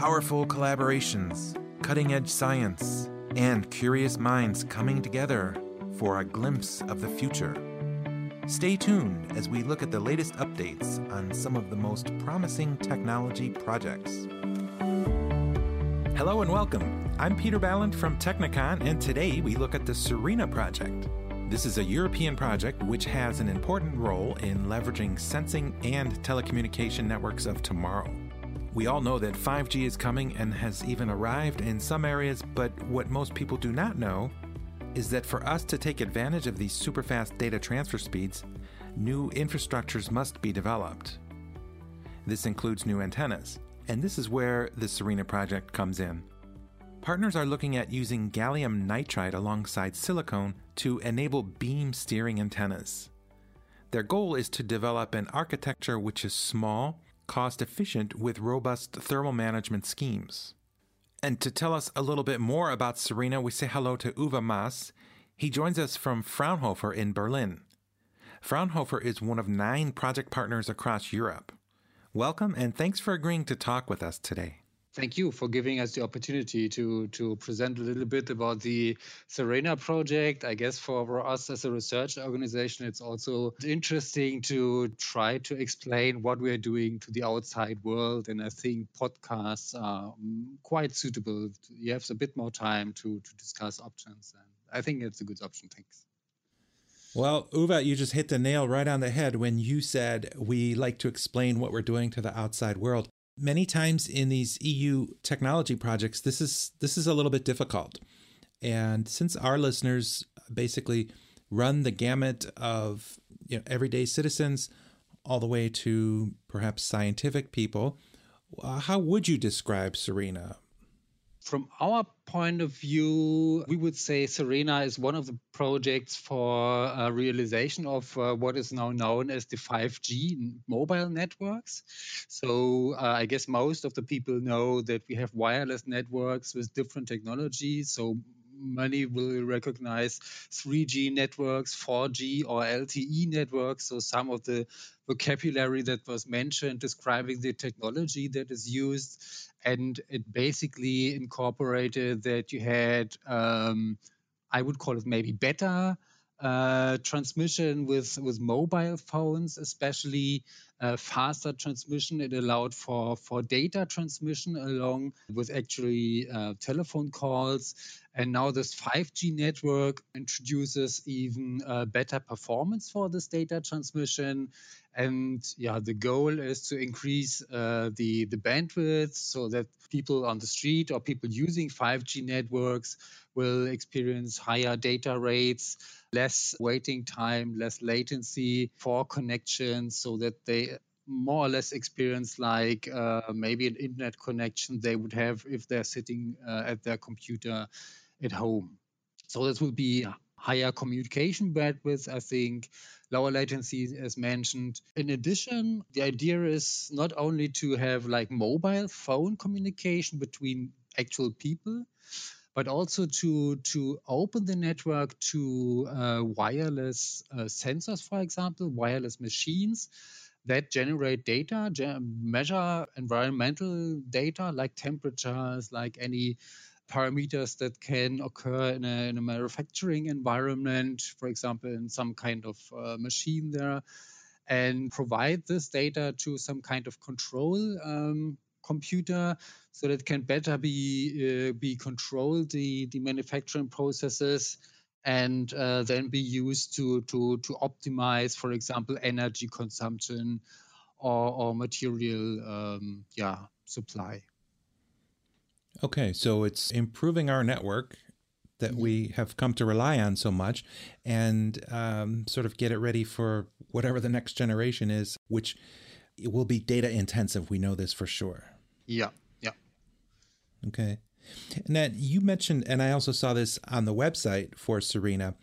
Powerful collaborations, cutting edge science, and curious minds coming together for a glimpse of the future. Stay tuned as we look at the latest updates on some of the most promising technology projects. Hello and welcome. I'm Peter Ballant from Technikon, and today we look at the Serena project. This is a European project which has an important role in leveraging sensing and telecommunication networks of tomorrow. We all know that 5G is coming and has even arrived in some areas, but what most people do not know is that for us to take advantage of these super fast data transfer speeds, new infrastructures must be developed. This includes new antennas, and this is where the Serena project comes in. Partners are looking at using gallium nitride alongside silicone to enable beam steering antennas. Their goal is to develop an architecture which is small cost efficient with robust thermal management schemes. And to tell us a little bit more about Serena, we say hello to Uwe Maas. He joins us from Fraunhofer in Berlin. Fraunhofer is one of nine project partners across Europe. Welcome and thanks for agreeing to talk with us today. Thank you for giving us the opportunity to to present a little bit about the Serena project. I guess for us as a research organization, it's also interesting to try to explain what we are doing to the outside world. And I think podcasts are mm, quite suitable. You have a bit more time to to discuss options, and I think it's a good option. Thanks. Well, Uwe, you just hit the nail right on the head when you said we like to explain what we're doing to the outside world many times in these EU technology projects, this is this is a little bit difficult. And since our listeners basically run the gamut of you know, everyday citizens all the way to perhaps scientific people, uh, how would you describe Serena? From our point of view, we would say Serena is one of the projects for uh, realization of uh, what is now known as the 5G mobile networks. So uh, I guess most of the people know that we have wireless networks with different technologies. So many will recognize 3G networks, 4G or LTE networks. So some of the vocabulary that was mentioned describing the technology that is used and it basically incorporated that you had um, I would call it maybe better uh, transmission with with mobile phones, especially uh, faster transmission. It allowed for for data transmission along with actually uh, telephone calls. And now this 5G network introduces even uh, better performance for this data transmission. And yeah, the goal is to increase uh, the the bandwidth so that people on the street or people using 5G networks will experience higher data rates, less waiting time, less latency for connections so that they more or less experience like uh, maybe an internet connection they would have if they're sitting uh, at their computer at home. So this will be higher communication bandwidth, I think, lower latency as mentioned. In addition, the idea is not only to have like mobile phone communication between actual people, but also to to open the network to uh, wireless uh, sensors, for example, wireless machines that generate data, measure environmental data like temperatures, like any parameters that can occur in a, in a manufacturing environment, for example, in some kind of uh, machine there, and provide this data to some kind of control um, computer so that can better be uh, be controlled the the manufacturing processes and uh, then be used to to to optimize for example energy consumption or, or material um, yeah supply okay so it's improving our network that we have come to rely on so much and um, sort of get it ready for whatever the next generation is which it will be data intensive. We know this for sure. Yeah. Yeah. Okay. And then you mentioned, and I also saw this on the website for Serena,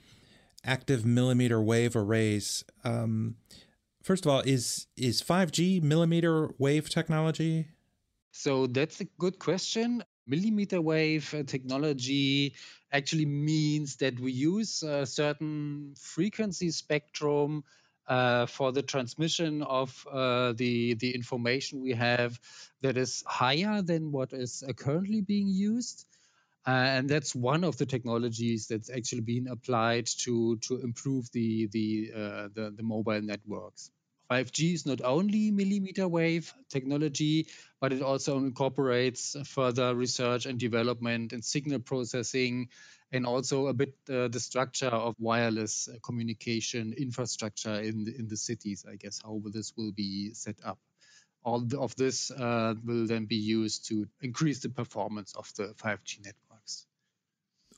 active millimeter wave arrays. Um, first of all, is is 5G millimeter wave technology? So that's a good question. Millimeter wave uh, technology actually means that we use a certain frequency spectrum uh, for the transmission of uh, the the information we have that is higher than what is uh, currently being used. Uh, and that's one of the technologies that's actually being applied to to improve the the uh, the, the mobile networks. 5G is not only millimeter wave technology, but it also incorporates further research and development and signal processing, and also a bit uh, the structure of wireless communication infrastructure in the, in the cities. I guess how this will be set up. All of this uh, will then be used to increase the performance of the 5G network.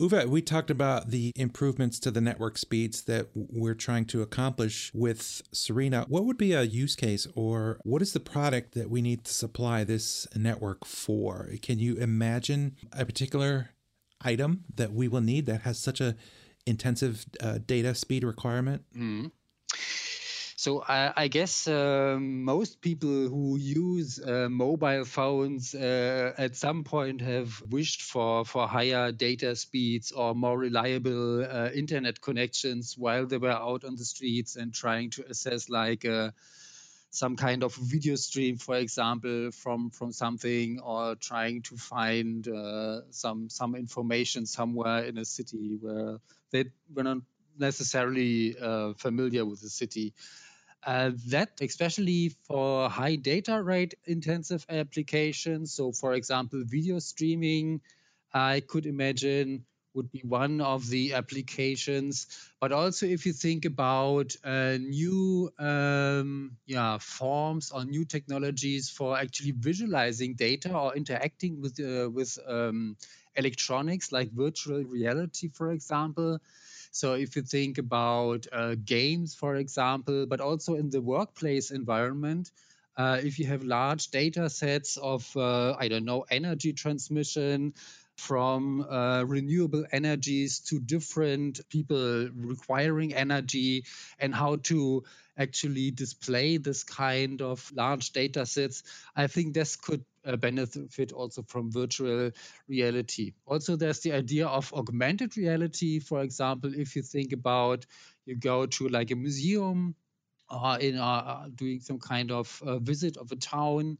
Uwe, we talked about the improvements to the network speeds that we're trying to accomplish with Serena. What would be a use case or what is the product that we need to supply this network for? Can you imagine a particular item that we will need that has such a intensive uh, data speed requirement? Mm-hmm. So I, I guess uh, most people who use uh, mobile phones uh, at some point have wished for, for higher data speeds or more reliable uh, internet connections while they were out on the streets and trying to assess like uh, some kind of video stream, for example, from from something, or trying to find uh, some some information somewhere in a city where they were not necessarily uh, familiar with the city. Uh, that especially for high data rate intensive applications. So, for example, video streaming, I could imagine would be one of the applications. But also, if you think about uh, new um, yeah, forms or new technologies for actually visualizing data or interacting with, uh, with um, electronics, like virtual reality, for example, so if you think about uh, games, for example, but also in the workplace environment, uh, if you have large data sets of, uh, I don't know, energy transmission, from uh, renewable energies to different people requiring energy and how to actually display this kind of large data sets, I think this could uh, benefit also from virtual reality. Also, there's the idea of augmented reality. For example, if you think about you go to like a museum or in uh, doing some kind of uh, visit of a town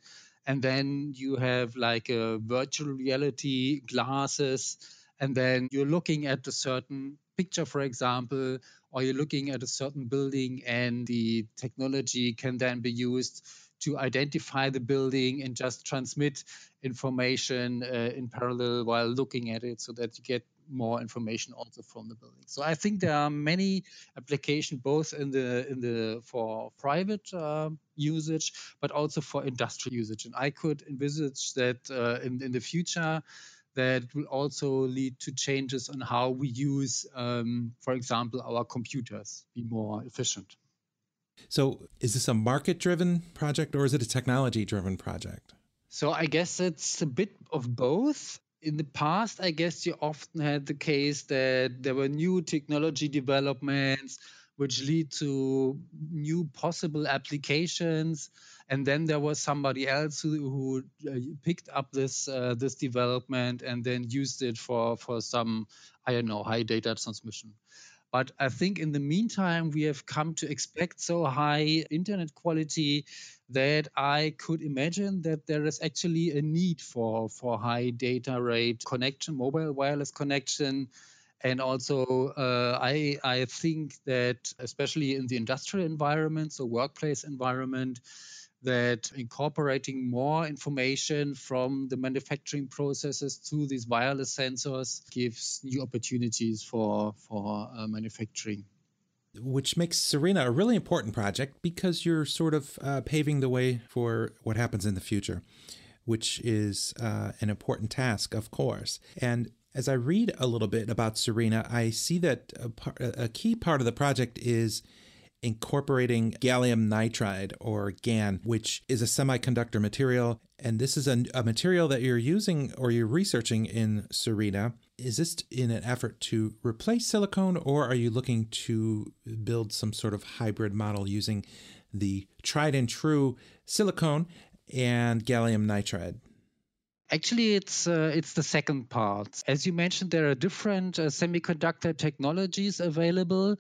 and then you have like a virtual reality glasses and then you're looking at a certain picture for example or you're looking at a certain building and the technology can then be used to identify the building and just transmit information uh, in parallel while looking at it so that you get more information also from the building. So I think there are many applications both in the in the for private uh, usage but also for industrial usage. And I could envisage that uh, in in the future that will also lead to changes on how we use, um, for example, our computers, be more efficient. So, is this a market driven project or is it a technology driven project? So, I guess it's a bit of both in the past, I guess you often had the case that there were new technology developments which lead to new possible applications, and then there was somebody else who, who uh, picked up this uh, this development and then used it for for some I don't know high data transmission. But I think in the meantime, we have come to expect so high internet quality that I could imagine that there is actually a need for, for high data rate connection, mobile wireless connection. And also, uh, I, I think that especially in the industrial environment, so workplace environment, that incorporating more information from the manufacturing processes to these wireless sensors gives new opportunities for for uh, manufacturing which makes Serena a really important project because you're sort of uh, paving the way for what happens in the future, which is uh, an important task, of course. And as I read a little bit about Serena, I see that a, par- a key part of the project is incorporating gallium nitride or GaN, which is a semiconductor material. And this is a, a, material that you're using or you're researching in Serena. Is this in an effort to replace silicone, or are you looking to build some sort of hybrid model using the tried and true silicone and gallium nitride? Actually, it's uh, it's the second part. As you mentioned, there are different uh, semiconductor technologies available.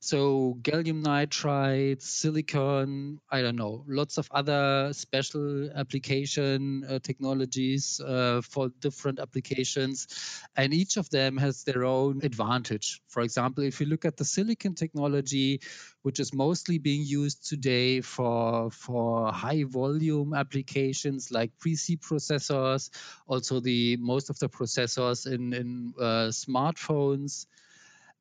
So gallium nitride, silicon, I don't know, lots of other special application uh, technologies uh, for different applications, and each of them has their own advantage. For example, if you look at the silicon technology, which is mostly being used today for for high volume applications like PC processors, also the most of the processors in in uh, smartphones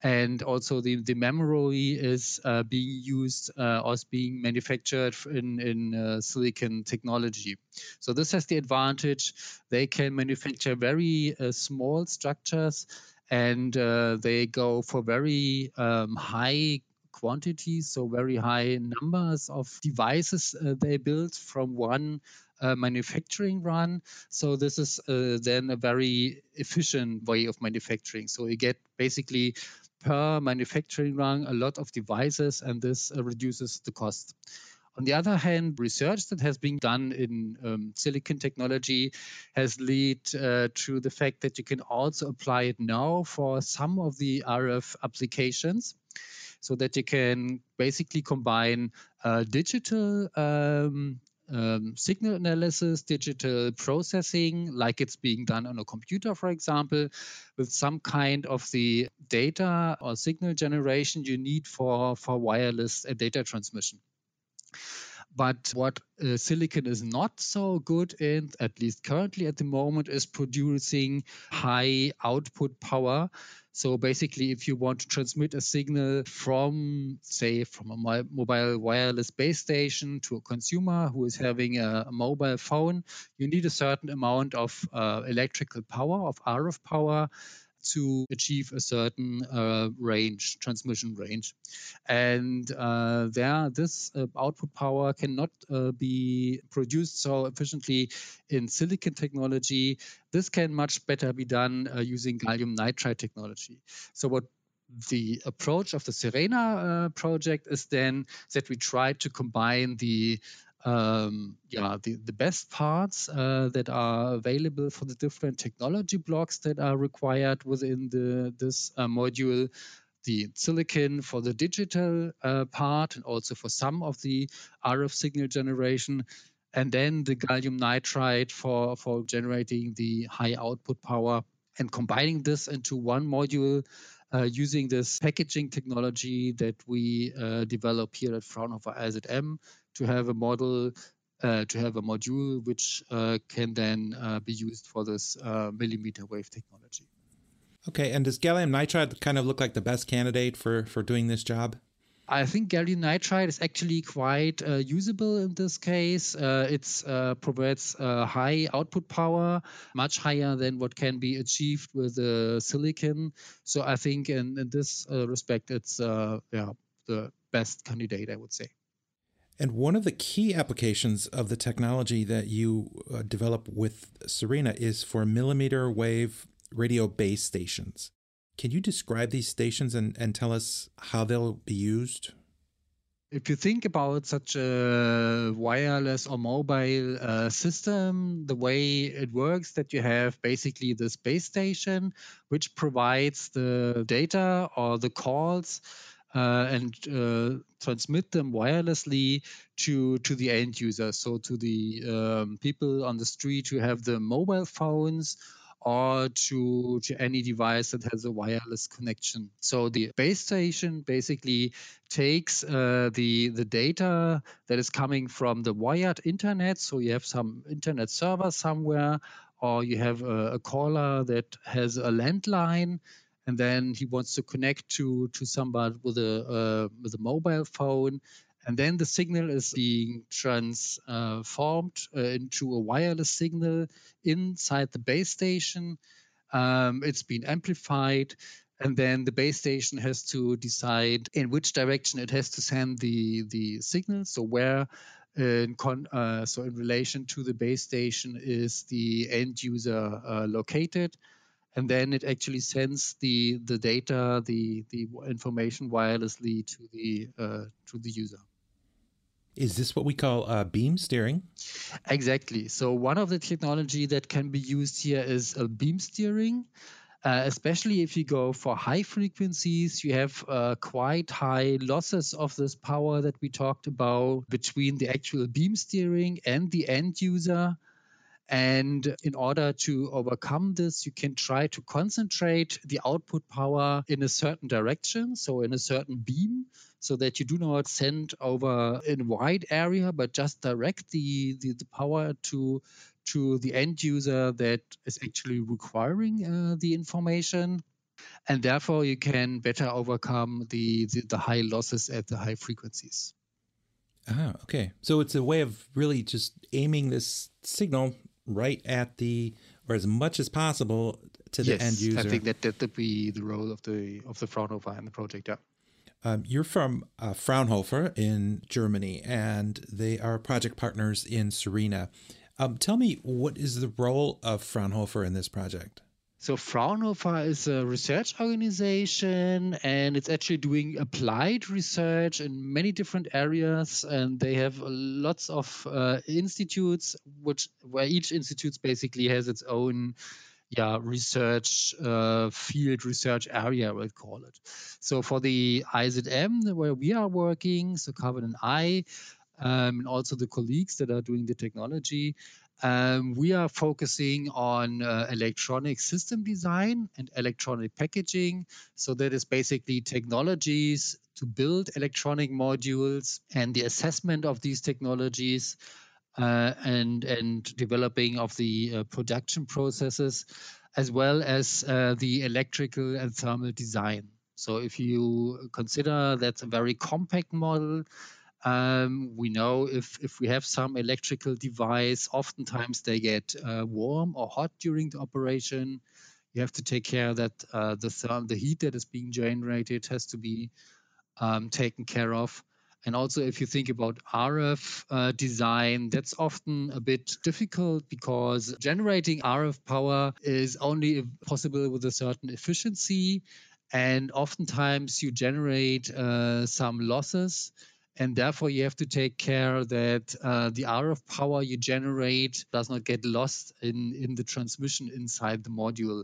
and also the, the memory is uh, being used uh, or is being manufactured in, in uh, silicon technology. So this has the advantage they can manufacture very uh, small structures and uh, they go for very um, high quantities, so very high numbers of devices uh, they build from one uh, manufacturing run. So this is uh, then a very efficient way of manufacturing. So you get basically per manufacturing run a lot of devices, and this uh, reduces the cost. On the other hand, research that has been done in um, silicon technology has led uh, to the fact that you can also apply it now for some of the RF applications so that you can basically combine uh, digital um, um, signal analysis, digital processing, like it's being done on a computer, for example, with some kind of the data or signal generation you need for, for wireless uh, data transmission. But what uh, silicon is not so good in, at least currently at the moment, is producing high output power. So basically, if you want to transmit a signal from, say, from a mobile wireless base station to a consumer who is having a, a mobile phone, you need a certain amount of uh, electrical power, of RF power to achieve a certain uh, range, transmission range. And uh, there, this uh, output power cannot uh, be produced so efficiently in silicon technology. This can much better be done uh, using gallium nitride technology. So what the approach of the Serena uh, project is then that we try to combine the um, yeah, the, the best parts uh, that are available for the different technology blocks that are required within the this uh, module. The silicon for the digital uh, part and also for some of the RF signal generation, and then the gallium nitride for, for generating the high output power and combining this into one module uh, using this packaging technology that we uh, develop here at Fraunhofer IZM to have a model uh, to have a module which uh, can then uh, be used for this uh, millimeter wave technology. Okay, and does gallium nitride kind of look like the best candidate for for doing this job? I think gallium nitride is actually quite uh, usable in this case. Uh, it provides high output power, much higher than what can be achieved with the silicon. So I think in, in this respect, it's yeah the best candidate, I would say. And one of the key applications of the technology that you uh, develop with Serena is for millimeter wave radio base stations. Can you describe these stations and, and tell us how they'll be used? If you think about such a wireless or mobile uh, system, the way it works that you have basically this base station, which provides the data or the calls and uh, transmit them wirelessly to to the end user, so to the um, people on the street who have the mobile phones or to, to any device that has a wireless connection. So the base station basically takes uh, the the data that is coming from the wired internet. So you have some internet server somewhere, or you have a, a caller that has a landline and then he wants to connect to to somebody with a uh, with a mobile phone. And then the signal is being transformed uh, into a wireless signal inside the base station. Um, it's been amplified and then the base station has to decide in which direction it has to send the the signal. So where in con- uh, so in relation to the base station is the end user uh, located and then it actually sends the the data, the the information wirelessly to the uh, to the user. Is this what we call uh, beam steering? Exactly. So one of the technology that can be used here is a beam steering. Uh, especially if you go for high frequencies, you have uh, quite high losses of this power that we talked about between the actual beam steering and the end user. And in order to overcome this, you can try to concentrate the output power in a certain direction, so in a certain beam, so that you do not send over in wide area, but just direct the, the, the power to to the end user that is actually requiring uh, the information. And therefore you can better overcome the, the, the high losses at the high frequencies. Ah okay. So it's a way of really just aiming this signal right at the or as much as possible to the yes, end user. I think that that would be the role of the of the Fraunhofer and the project. Yeah. Um, you're from uh, Fraunhofer in Germany, and they are project partners in SERENA. Um, tell me, what is the role of Fraunhofer in this project? So Fraunhofer is a research organization and it's actually doing applied research in many different areas and they have lots of uh, institutes which where each institute basically has its own yeah research uh, field research area we'll call it. So for the IZM where we are working, so Carmen and I, um, and also the colleagues that are doing the technology. Um, we are focusing on uh, electronic system design and electronic packaging. So, that is basically technologies to build electronic modules and the assessment of these technologies uh, and, and developing of the uh, production processes, as well as uh, the electrical and thermal design. So, if you consider that's a very compact model, um, we know if, if we have some electrical device, oftentimes they get uh, warm or hot during the operation. You have to take care that uh, the, therm- the heat that is being generated has to be um, taken care of. And also, if you think about RF uh, design, that's often a bit difficult because generating RF power is only possible with a certain efficiency. And oftentimes, you generate uh, some losses and therefore you have to take care that uh, the of power you generate does not get lost in, in the transmission inside the module.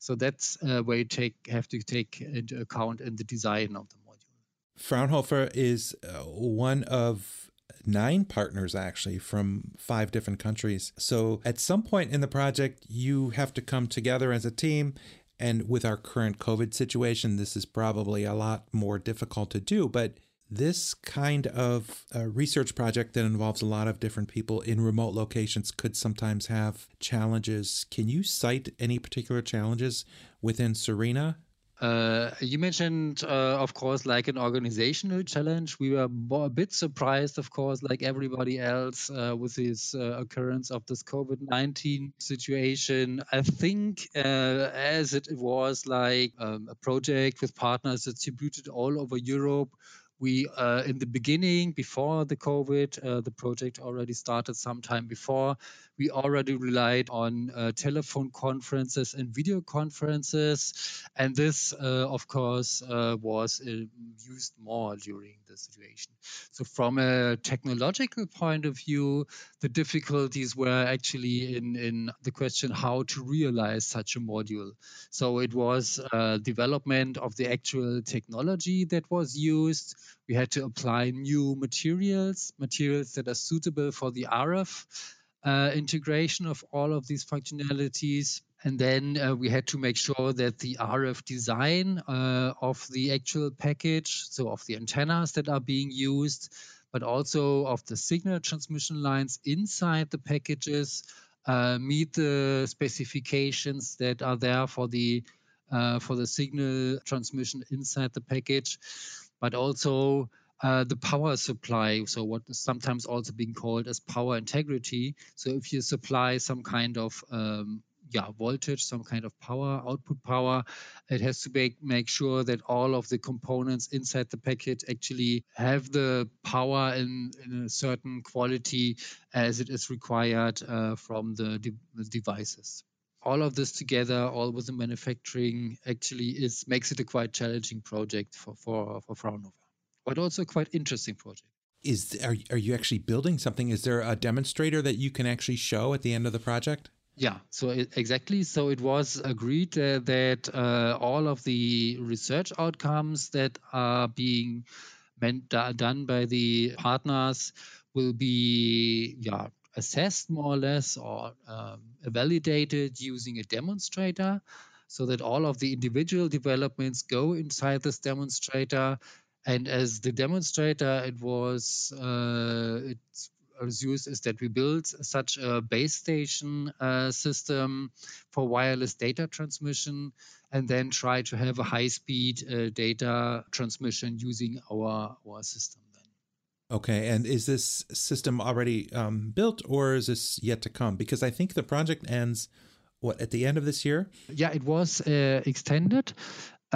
So that's uh, where you take have to take into account in the design of the module. Fraunhofer is uh, one of nine partners actually from five different countries. So at some point in the project, you have to come together as a team. And with our current COVID situation, this is probably a lot more difficult to do. But this kind of uh, research project that involves a lot of different people in remote locations could sometimes have challenges. Can you cite any particular challenges within SERENA? Uh, you mentioned, uh, of course, like an organizational challenge. We were a bit surprised, of course, like everybody else, uh, with this uh, occurrence of this COVID 19 situation. I think, uh, as it was like um, a project with partners distributed all over Europe, we uh, in the beginning before the covid uh, the project already started sometime before we already relied on uh, telephone conferences and video conferences. And this uh, of course uh, was uh, used more during the situation. So from a technological point of view the difficulties were actually in in the question how to realize such a module. So it was development of the actual technology that was used. We had to apply new materials, materials that are suitable for the RF uh, integration of all of these functionalities. And then uh, we had to make sure that the RF design uh, of the actual package, so of the antennas that are being used, but also of the signal transmission lines inside the packages, uh, meet the specifications that are there for the uh, for the signal transmission inside the package but also uh, the power supply, so what is sometimes also being called as power integrity. So if you supply some kind of um, yeah, voltage, some kind of power, output power. It has to make, make sure that all of the components inside the packet actually have the power in, in a certain quality as it is required uh, from the, de- devices all of this together, all with the manufacturing, actually is makes it a quite challenging project for for for Fraunhofer, but also quite interesting project. is are, are you actually building something? Is there a demonstrator that you can actually show at the end of the project? Yeah, so it, exactly. So it was agreed uh, that uh, all of the research outcomes that are being meant, uh, done by the partners will be yeah assessed more or less or um, validated using a demonstrator so that all of the individual developments go inside this demonstrator and as the demonstrator it was uh, it's was used is that we built such a base station uh, system for wireless data transmission and then try to have a high speed uh, data transmission using our, our system. Then. Okay, and is this system already um, built or is this yet to come? Because I think the project ends what at the end of this year. Yeah, it was uh, extended.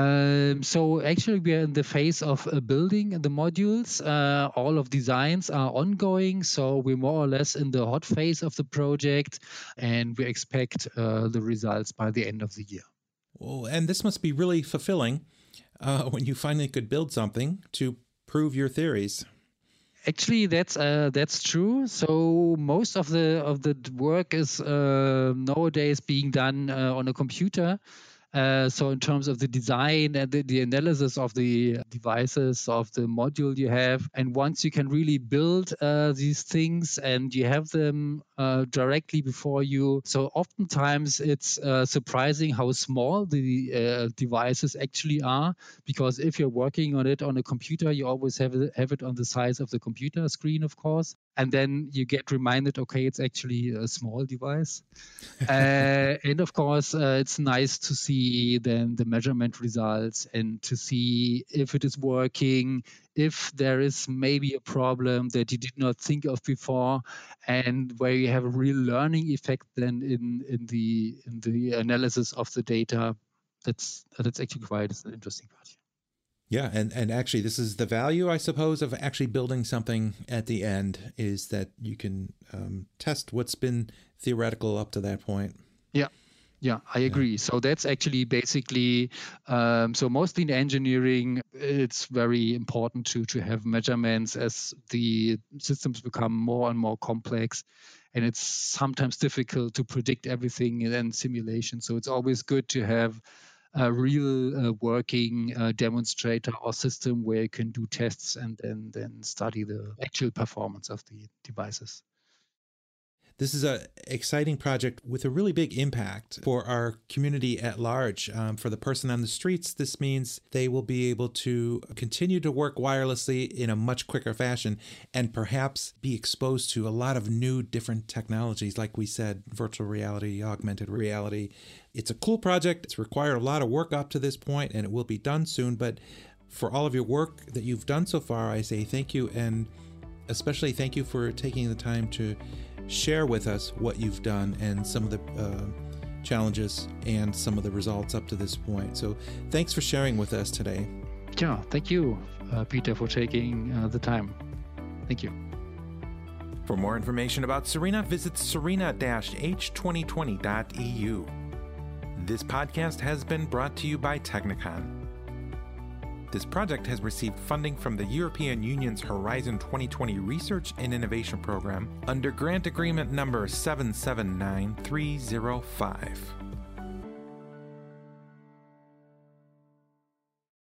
Um, so actually, we are in the phase of uh, building the modules. Uh, all of designs are ongoing, so we're more or less in the hot phase of the project, and we expect uh, the results by the end of the year. Oh, and this must be really fulfilling uh, when you finally could build something to prove your theories. Actually, that's uh, that's true. So most of the of the work is uh, nowadays being done uh, on a computer. Uh, so in terms of the design and the, the, analysis of the devices of the module you have, and once you can really build uh, these things and you have them uh, directly before you, so oftentimes it's uh, surprising how small the uh, devices actually are. Because if you're working on it on a computer, you always have it, have it on the size of the computer screen, of course and then you get reminded okay it's actually a small device uh, and of course uh, it's nice to see then the measurement results and to see if it is working if there is maybe a problem that you did not think of before and where you have a real learning effect then in in the in the analysis of the data. That's that's actually quite an interesting part. Yeah, and, and actually, this is the value, I suppose, of actually building something at the end is that you can um, test what's been theoretical up to that point. Yeah, yeah, I agree. Yeah. So that's actually basically um, so mostly in engineering, it's very important to to have measurements as the systems become more and more complex, and it's sometimes difficult to predict everything in simulation. So it's always good to have a real uh, working uh, demonstrator or system where you can do tests and then then study the actual performance of the devices. This is an exciting project with a really big impact for our community at large. Um, for the person on the streets, this means they will be able to continue to work wirelessly in a much quicker fashion and perhaps be exposed to a lot of new different technologies, like we said, virtual reality, augmented reality. It's a cool project. It's required a lot of work up to this point, and it will be done soon. But for all of your work that you've done so far, I say thank you and especially thank you for taking the time to share with us what you've done and some of the uh, challenges and some of the results up to this point. So, thanks for sharing with us today. Yeah, thank you, uh, Peter, for taking uh, the time. Thank you. For more information about Serena, visit serena-h2020.eu. This podcast has been brought to you by Technikon. This project has received funding from the European Union's Horizon 2020 Research and Innovation Program under Grant Agreement number 779305.